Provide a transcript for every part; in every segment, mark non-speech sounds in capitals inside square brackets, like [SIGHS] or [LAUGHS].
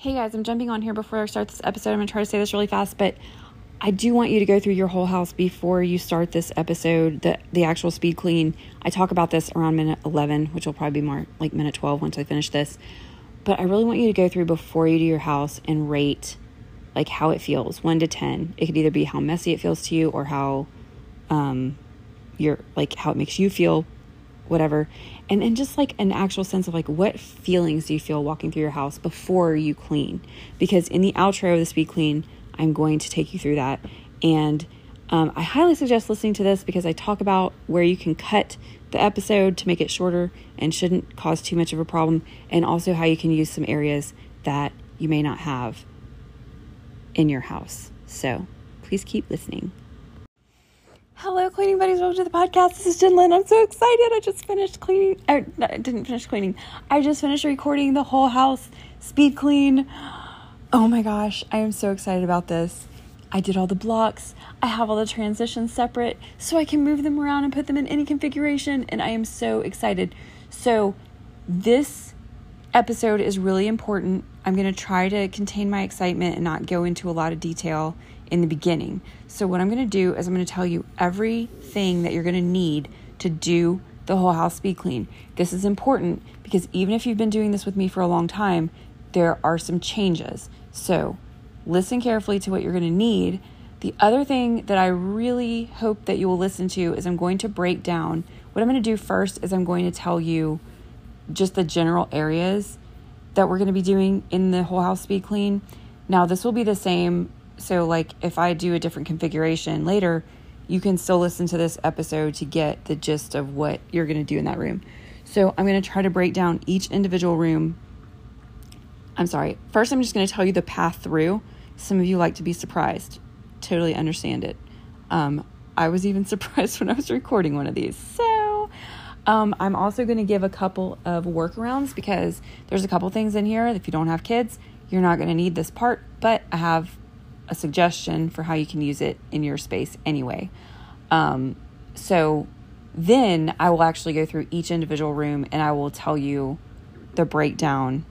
Hey guys, I'm jumping on here before I start this episode. I'm going to try to say this really fast, but I do want you to go through your whole house before you start this episode, the the actual speed clean. I talk about this around minute 11, which will probably be more like minute 12 once I finish this. But I really want you to go through before you do your house and rate like how it feels, 1 to 10. It could either be how messy it feels to you or how um your like how it makes you feel whatever. And then just like an actual sense of like what feelings do you feel walking through your house before you clean? Because in the outro of the speed clean, I'm going to take you through that. And um, I highly suggest listening to this because I talk about where you can cut the episode to make it shorter and shouldn't cause too much of a problem, and also how you can use some areas that you may not have in your house. So please keep listening. Hello, cleaning buddies. Welcome to the podcast. This is Jen Lynn. I'm so excited. I just finished cleaning. I, no, I didn't finish cleaning. I just finished recording the whole house speed clean. Oh my gosh, I am so excited about this. I did all the blocks. I have all the transitions separate so I can move them around and put them in any configuration. And I am so excited. So, this episode is really important. I'm going to try to contain my excitement and not go into a lot of detail in the beginning. So, what I'm going to do is I'm going to tell you everything that you're going to need to do the whole house speed clean. This is important because even if you've been doing this with me for a long time, there are some changes. So, listen carefully to what you're going to need. The other thing that I really hope that you will listen to is I'm going to break down. What I'm going to do first is I'm going to tell you just the general areas that we're going to be doing in the whole house speed clean. Now, this will be the same so, like, if I do a different configuration later, you can still listen to this episode to get the gist of what you're going to do in that room. So, I'm going to try to break down each individual room. I'm sorry. First, I'm just going to tell you the path through. Some of you like to be surprised. Totally understand it. Um, I was even [LAUGHS] surprised when I was recording one of these. So, um, I'm also going to give a couple of workarounds because there's a couple things in here. If you don't have kids, you're not going to need this part, but I have a suggestion for how you can use it in your space anyway. Um, so then I will actually go through each individual room and I will tell you the breakdown,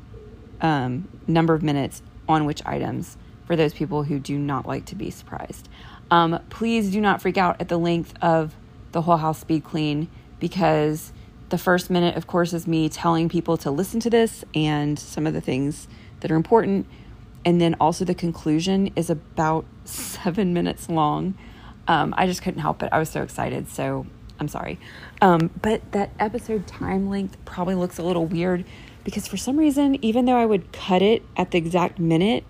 um, number of minutes on which items for those people who do not like to be surprised. Um, please do not freak out at the length of the whole house speed clean because the first minute, of course, is me telling people to listen to this and some of the things that are important and then also the conclusion is about [LAUGHS] seven minutes long. Um, I just couldn't help it. I was so excited. So I'm sorry. Um, but that episode time length probably looks a little weird because for some reason, even though I would cut it at the exact minute,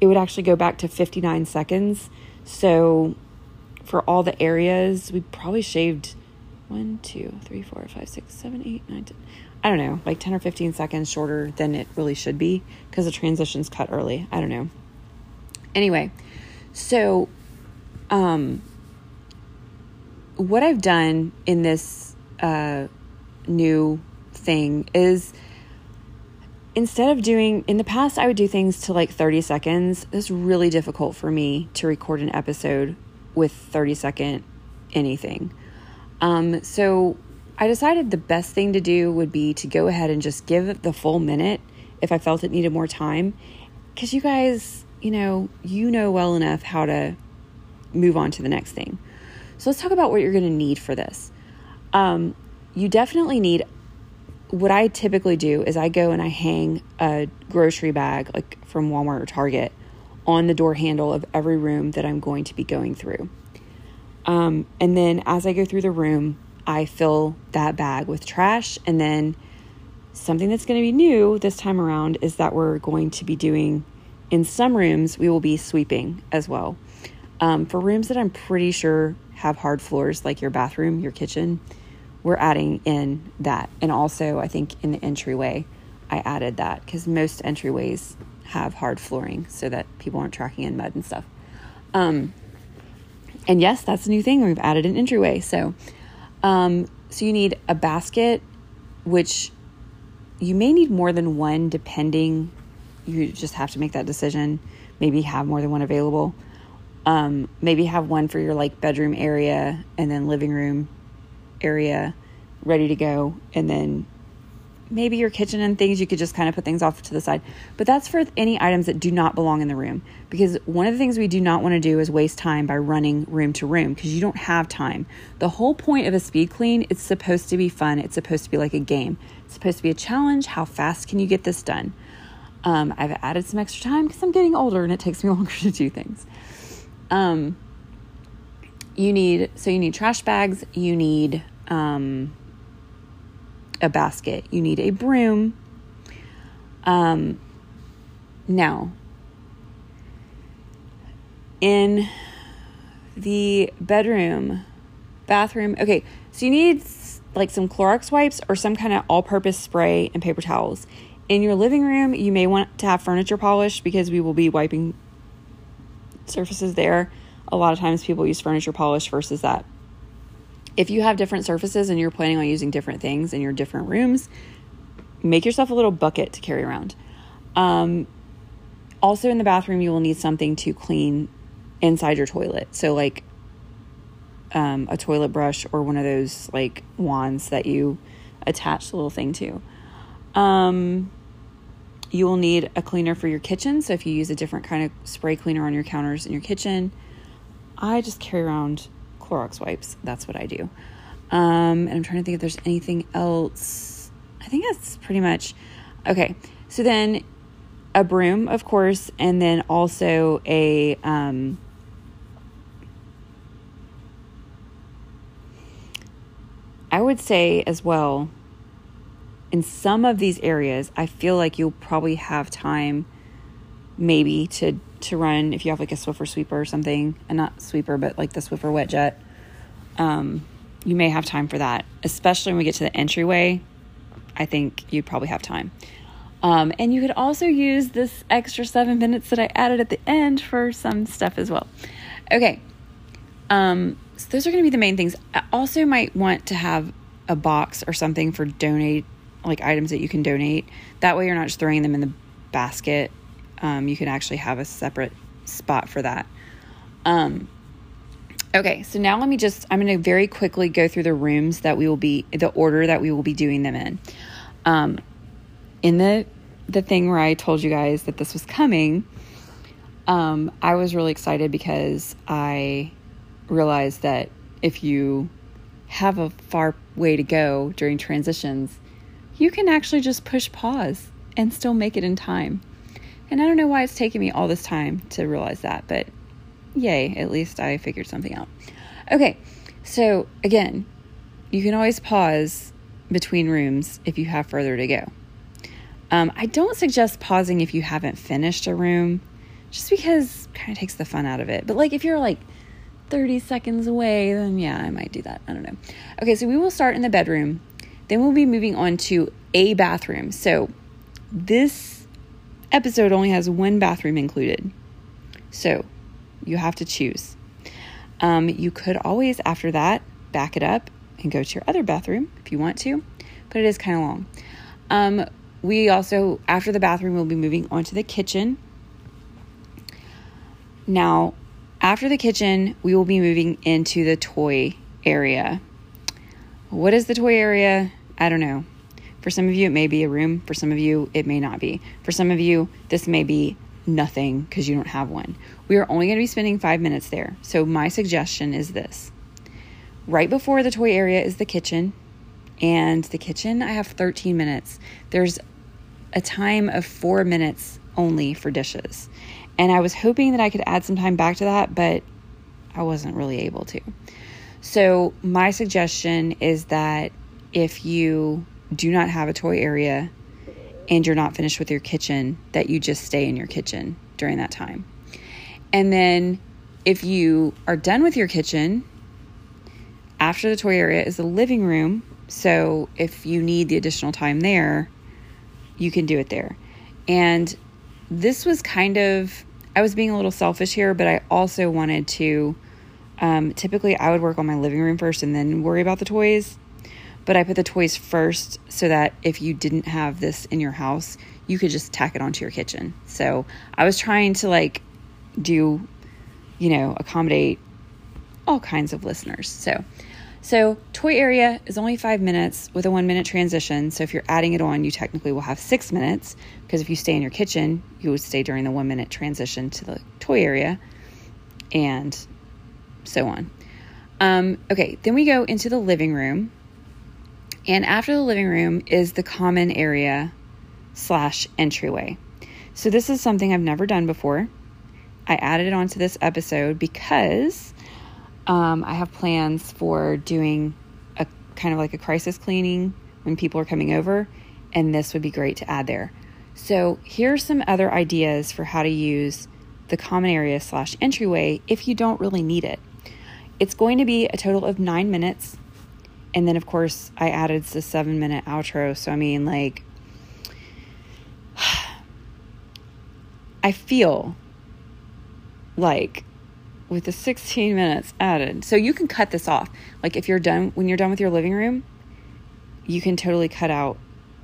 it would actually go back to 59 seconds. So for all the areas, we probably shaved one, two, three, four, five, six, seven, eight, nine, ten. I don't know, like 10 or 15 seconds shorter than it really should be because the transition's cut early. I don't know. Anyway, so um, what I've done in this uh, new thing is instead of doing in the past I would do things to like 30 seconds. It's really difficult for me to record an episode with 30 second anything. Um, so I decided the best thing to do would be to go ahead and just give it the full minute if I felt it needed more time. Because you guys, you know, you know well enough how to move on to the next thing. So let's talk about what you're going to need for this. Um, you definitely need what I typically do is I go and I hang a grocery bag, like from Walmart or Target, on the door handle of every room that I'm going to be going through. Um, and then as I go through the room, I fill that bag with trash. And then something that's going to be new this time around is that we're going to be doing, in some rooms, we will be sweeping as well. Um, for rooms that I'm pretty sure have hard floors, like your bathroom, your kitchen, we're adding in that. And also, I think in the entryway, I added that because most entryways have hard flooring so that people aren't tracking in mud and stuff. Um, and yes, that's a new thing. We've added an entryway. So um, so you need a basket, which you may need more than one depending. You just have to make that decision. Maybe have more than one available. Um, maybe have one for your like bedroom area and then living room area ready to go, and then maybe your kitchen and things, you could just kind of put things off to the side. But that's for any items that do not belong in the room. Because one of the things we do not want to do is waste time by running room to room because you don't have time. The whole point of a speed clean, it's supposed to be fun. It's supposed to be like a game. It's supposed to be a challenge. How fast can you get this done? Um, I've added some extra time because I'm getting older and it takes me [LAUGHS] longer to do things. Um, you need so you need trash bags. You need um, a basket. You need a broom. Um, now, in the bedroom, bathroom, okay, so you need like some Clorox wipes or some kind of all purpose spray and paper towels. In your living room, you may want to have furniture polish because we will be wiping surfaces there. A lot of times people use furniture polish versus that if you have different surfaces and you're planning on using different things in your different rooms, make yourself a little bucket to carry around. Um, also, in the bathroom, you will need something to clean inside your toilet. So, like um, a toilet brush or one of those like wands that you attach the little thing to. Um, you will need a cleaner for your kitchen. So, if you use a different kind of spray cleaner on your counters in your kitchen, I just carry around Clorox wipes. That's what I do. Um, and I'm trying to think if there's anything else. I think that's pretty much okay. So then a broom, of course, and then also a um, I would say as well in some of these areas, I feel like you'll probably have time maybe to to run if you have like a Swiffer sweeper or something, and not sweeper, but like the Swiffer wet jet. Um, you may have time for that, especially when we get to the entryway. I think you'd probably have time. Um, and you could also use this extra seven minutes that I added at the end for some stuff as well. Okay. Um, so those are going to be the main things. I also might want to have a box or something for donate, like items that you can donate. That way you're not just throwing them in the basket um, you can actually have a separate spot for that. Um, okay, so now let me just, I'm going to very quickly go through the rooms that we will be, the order that we will be doing them in. Um, in the, the thing where I told you guys that this was coming, um, I was really excited because I realized that if you have a far way to go during transitions, you can actually just push pause and still make it in time. And I don't know why it's taken me all this time to realize that, but yay, at least I figured something out. Okay, so again, you can always pause between rooms if you have further to go. Um, I don't suggest pausing if you haven't finished a room, just because kind of takes the fun out of it. But like if you're like 30 seconds away, then yeah, I might do that. I don't know. Okay, so we will start in the bedroom. Then we'll be moving on to a bathroom. So this episode only has one bathroom included. So you have to choose. Um, you could always, after that, back it up and go to your other bathroom if you want to, but it is kind of long. Um, we also, after the bathroom, we'll be moving on to the kitchen. Now, after the kitchen, we will be moving into the toy area. What is the toy area? I don't know. For some of you, it may be a room. For some of you, it may not be. For some of you, this may be nothing because you don't have one. We are only going to be spending five minutes there. So, my suggestion is this right before the toy area is the kitchen. And the kitchen, I have 13 minutes. There's a time of four minutes only for dishes. And I was hoping that I could add some time back to that, but I wasn't really able to. So, my suggestion is that if you do not have a toy area and you're not finished with your kitchen, that you just stay in your kitchen during that time. And then if you are done with your kitchen, after the toy area is the living room. So if you need the additional time there, you can do it there. And this was kind of, I was being a little selfish here, but I also wanted to. Um, typically, I would work on my living room first and then worry about the toys but I put the toys first so that if you didn't have this in your house, you could just tack it onto your kitchen. So I was trying to like do, you know, accommodate all kinds of listeners. So So, toy area is only five minutes with a one minute transition. So, if you're adding it on, you technically will have six minutes because if you stay in your kitchen, you would stay during the one minute transition to the toy area and so on. Um, okay, then we go into the living room. And after the living room is the common area slash entryway. So, this is something I've never done before. I added it onto this episode because um, I have plans for doing a kind of like a crisis cleaning when people are coming over, and this would be great to add there. So, here are some other ideas for how to use the common area slash entryway if you don't really need it. It's going to be a total of nine minutes. And then, of course, I added the seven minute outro. So, I mean, like, [SIGHS] I feel like with the 16 minutes added. So you can cut this off. Like if you're done when you're done with your living room, you can totally cut out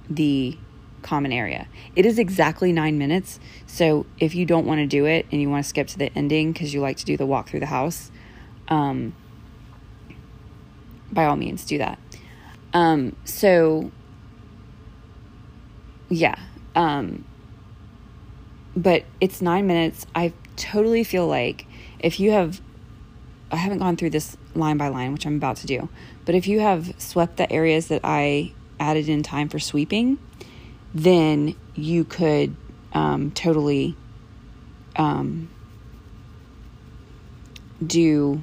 the common area. It is exactly 9 minutes. So if you don't want to do it and you want to skip to the ending cuz you like to do the walk through the house, um by all means do that. Um so yeah. Um but it's 9 minutes. I totally feel like if you have, I haven't gone through this line by line, which I'm about to do, but if you have swept the areas that I added in time for sweeping, then you could um, totally um, do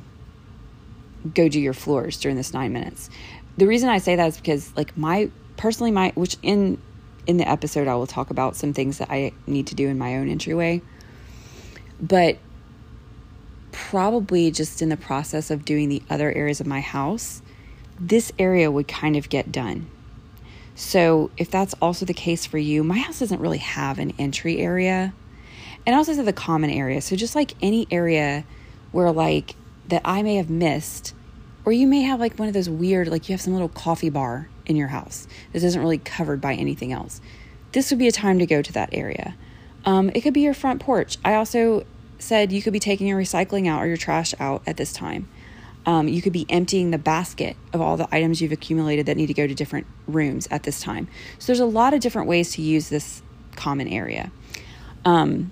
go do your floors during this nine minutes. The reason I say that is because, like, my personally, my which in in the episode I will talk about some things that I need to do in my own entryway, but probably just in the process of doing the other areas of my house, this area would kind of get done. So, if that's also the case for you, my house doesn't really have an entry area. And I also said the common area. So, just like any area where, like, that I may have missed, or you may have like one of those weird, like you have some little coffee bar in your house that isn't really covered by anything else. This would be a time to go to that area. Um, it could be your front porch. I also said you could be taking your recycling out or your trash out at this time. Um, you could be emptying the basket of all the items you've accumulated that need to go to different rooms at this time. So there's a lot of different ways to use this common area. Um,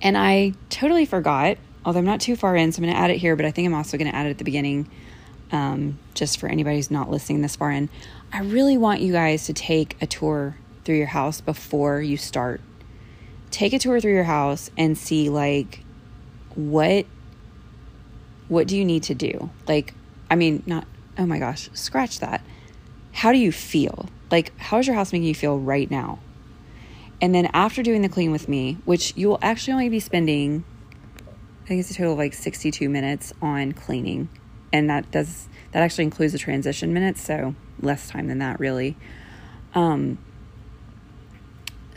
and I totally forgot, although I'm not too far in, so I'm going to add it here, but I think I'm also going to add it at the beginning um, just for anybody who's not listening this far in. I really want you guys to take a tour through your house before you start take a tour through your house and see like what what do you need to do? Like I mean, not oh my gosh, scratch that. How do you feel? Like how is your house making you feel right now? And then after doing the clean with me, which you will actually only be spending I think it's a total of like 62 minutes on cleaning. And that does that actually includes the transition minutes, so less time than that really. Um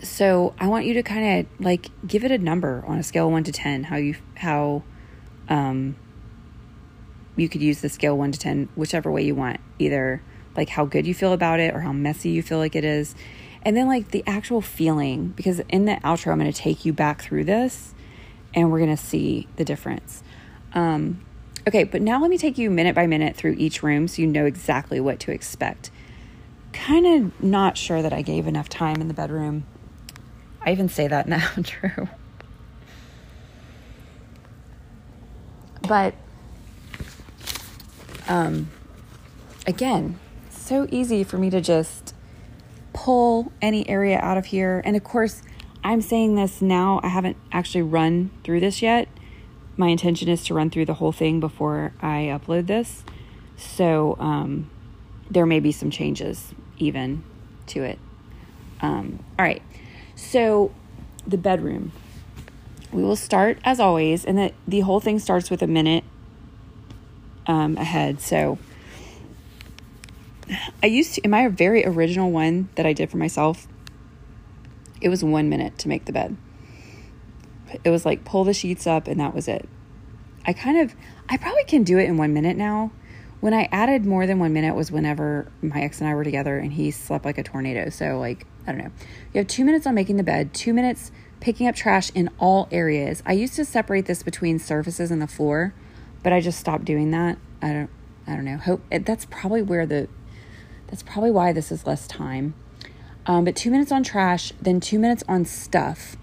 so I want you to kind of like give it a number on a scale one to ten. How you how um you could use the scale one to ten, whichever way you want. Either like how good you feel about it or how messy you feel like it is, and then like the actual feeling. Because in the outro, I'm going to take you back through this, and we're going to see the difference. Um, okay, but now let me take you minute by minute through each room so you know exactly what to expect. Kind of not sure that I gave enough time in the bedroom I even say that now, [LAUGHS] true. But um, again, so easy for me to just pull any area out of here. And of course, I'm saying this now. I haven't actually run through this yet. My intention is to run through the whole thing before I upload this. So um, there may be some changes even to it. Um, all right. So, the bedroom. We will start as always, and the, the whole thing starts with a minute um, ahead. So, I used to, in my very original one that I did for myself, it was one minute to make the bed. It was like pull the sheets up, and that was it. I kind of, I probably can do it in one minute now. When I added more than one minute was whenever my ex and I were together and he slept like a tornado. So, like, I don't know. You have two minutes on making the bed, two minutes picking up trash in all areas. I used to separate this between surfaces and the floor, but I just stopped doing that. I don't. I don't know. Hope that's probably where the that's probably why this is less time. Um, but two minutes on trash, then two minutes on stuff,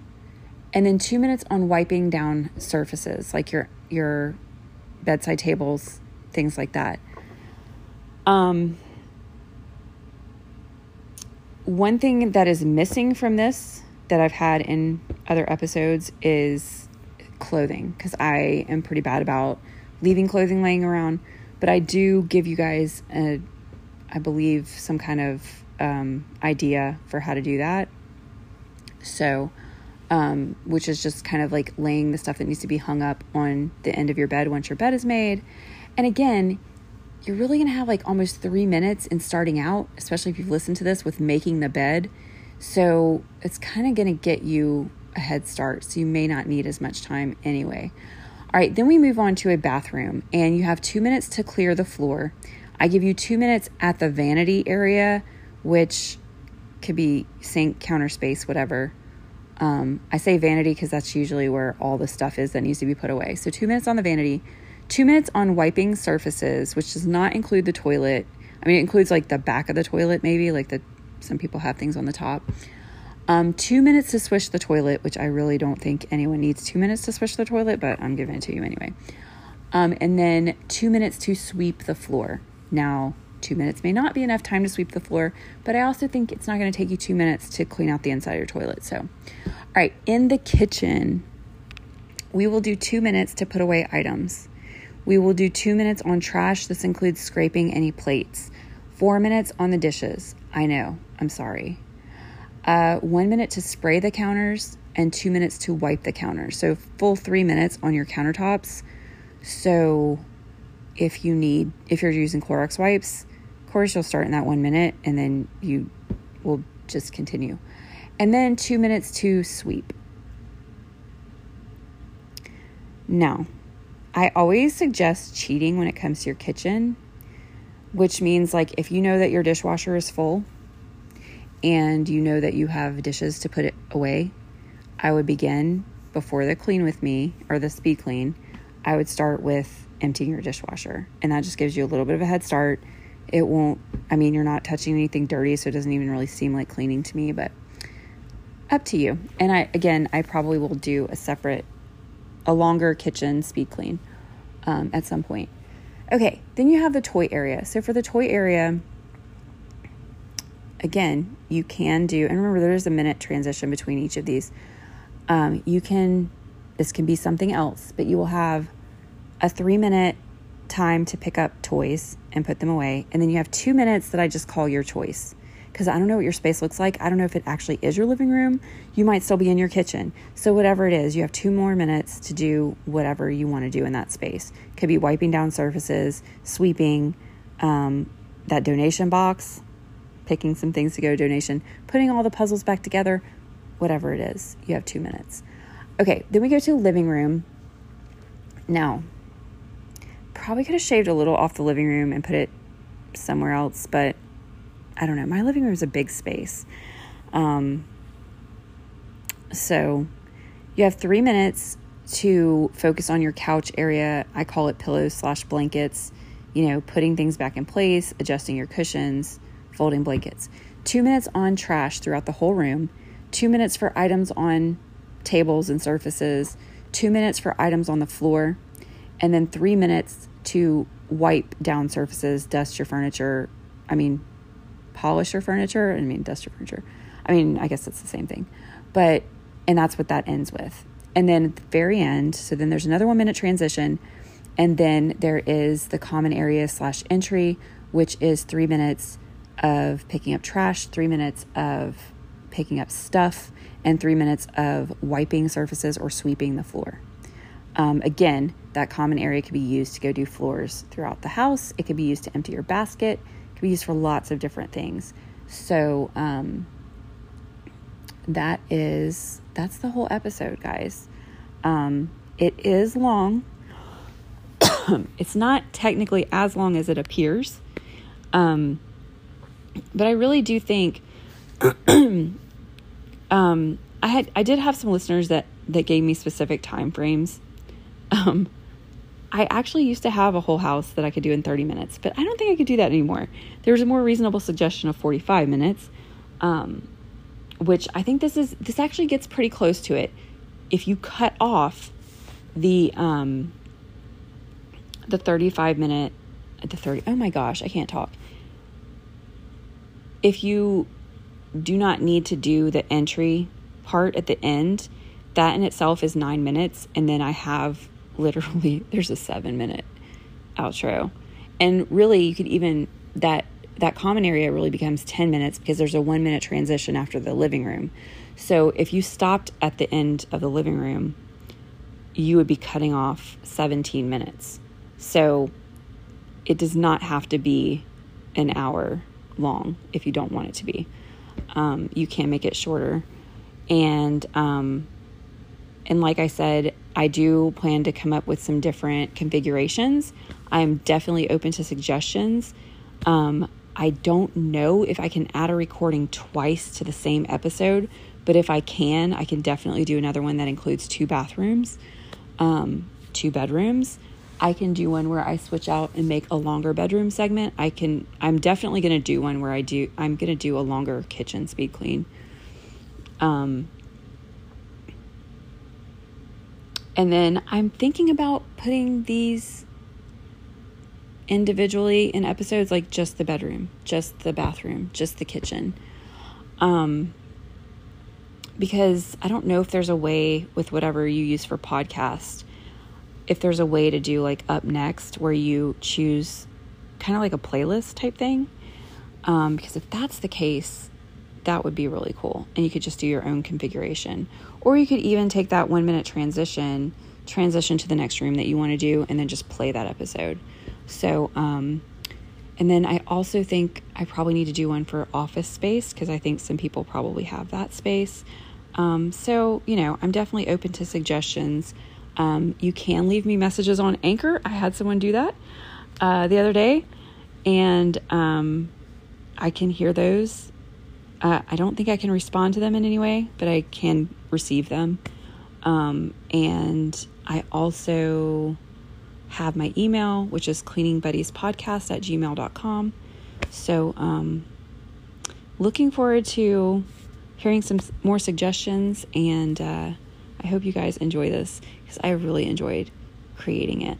and then two minutes on wiping down surfaces like your your bedside tables, things like that. Um, one thing that is missing from this that I've had in other episodes is clothing because I am pretty bad about leaving clothing laying around. But I do give you guys, a, I believe, some kind of um, idea for how to do that. So, um, which is just kind of like laying the stuff that needs to be hung up on the end of your bed once your bed is made. And again, you're really going to have like almost three minutes in starting out, especially if you've listened to this with making the bed. So it's kind of going to get you a head start. So you may not need as much time anyway. All right, then we move on to a bathroom, and you have two minutes to clear the floor. I give you two minutes at the vanity area, which could be sink, counter space, whatever. Um, I say vanity because that's usually where all the stuff is that needs to be put away. So, two minutes on the vanity, two minutes on wiping surfaces, which does not include the toilet. I mean, it includes like the back of the toilet, maybe, like the some people have things on the top. Um, two minutes to swish the toilet, which I really don't think anyone needs two minutes to swish the toilet, but I'm giving it to you anyway. Um, and then two minutes to sweep the floor. Now, two minutes may not be enough time to sweep the floor, but I also think it's not going to take you two minutes to clean out the inside of your toilet. So, all right, in the kitchen, we will do two minutes to put away items. We will do two minutes on trash. This includes scraping any plates. Four minutes on the dishes. I know, I'm sorry uh, one minute to spray the counters and two minutes to wipe the counters. So, full three minutes on your countertops. So, if you need, if you're using Clorox wipes, course, you'll start in that one minute and then you will just continue. And then two minutes to sweep. Now, I always suggest cheating when it comes to your kitchen, which means like if you know that your dishwasher is full, and you know that you have dishes to put it away, I would begin before the clean with me or the speed clean. I would start with emptying your dishwasher, and that just gives you a little bit of a head start. It won't, I mean, you're not touching anything dirty, so it doesn't even really seem like cleaning to me, but up to you. And I, again, I probably will do a separate, a longer kitchen speed clean um, at some point. Okay, then you have the toy area. So for the toy area, again, you can do, and remember, there's a minute transition between each of these. Um, you can, this can be something else, but you will have a three minute time to pick up toys and put them away. And then you have two minutes that I just call your choice. Because I don't know what your space looks like. I don't know if it actually is your living room. You might still be in your kitchen. So, whatever it is, you have two more minutes to do whatever you want to do in that space. Could be wiping down surfaces, sweeping, um, that donation box picking some things to go to donation, putting all the puzzles back together, whatever it is. You have two minutes. Okay, then we go to living room. Now, probably could have shaved a little off the living room and put it somewhere else, but I don't know. My living room is a big space. Um, so you have three minutes to focus on your couch area. I call it pillows slash blankets. You know, putting things back in place, adjusting your cushions, folding blankets. Two minutes on trash throughout the whole room. Two minutes for items on tables and surfaces. Two minutes for items on the floor. And then three minutes to wipe down surfaces, dust your furniture. I mean, polish your furniture. I mean, dust your furniture. I mean, I guess it's the same thing. But, and that's what that ends with. And then at the very end, so then there's another one minute transition. And then there is the common area slash entry, which is three minutes of picking up trash, three minutes of picking up stuff, and three minutes of wiping surfaces or sweeping the floor. Um, again, that common area could be used to go do floors throughout the house. It could be used to empty your basket. It could be used for lots of different things. So um, that is that's the whole episode, guys. Um, it is long. [COUGHS] it's not technically as long as it appears. Um, but I really do think [COUGHS] um, I had I did have some listeners that that gave me specific time frames. Um, I actually used to have a whole house that I could do in 30 minutes, but I don't think I could do that anymore. There's a more reasonable suggestion of 45 minutes, um, which I think this is this actually gets pretty close to it. If you cut off the um, the 35 minute the 30 oh my gosh i can't talk if you do not need to do the entry part at the end that in itself is nine minutes and then i have literally [LAUGHS] there's a seven minute outro and really you could even that that common area really becomes 10 minutes because there's a one minute transition after the living room so if you stopped at the end of the living room you would be cutting off 17 minutes so it does not have to be an hour long if you don't want it to be. Um, you can make it shorter. And um, and like I said, I do plan to come up with some different configurations. I'm definitely open to suggestions. Um, I don't know if I can add a recording twice to the same episode, but if I can, I can definitely do another one that includes two bathrooms, um, two bedrooms. I can do one where I switch out and make a longer bedroom segment. I can I'm definitely going to do one where I do I'm going to do a longer kitchen speed clean. Um and then I'm thinking about putting these individually in episodes like just the bedroom, just the bathroom, just the kitchen. Um because I don't know if there's a way with whatever you use for podcast if there's a way to do like up next where you choose kind of like a playlist type thing. Um, because if that's the case, that would be really cool. And you could just do your own configuration. Or you could even take that one minute transition, transition to the next room that you want to do, and then just play that episode. So, um, and then I also think I probably need to do one for office space because I think some people probably have that space. Um, so, you know, I'm definitely open to suggestions. Um, you can leave me messages on Anchor. I had someone do that uh, the other day, and um, I can hear those. Uh, I don't think I can respond to them in any way, but I can receive them. Um, and I also have my email, which is cleaningbuddiespodcast at gmail.com. So, um, looking forward to hearing some more suggestions, and uh, I hope you guys enjoy this because I really enjoyed creating it.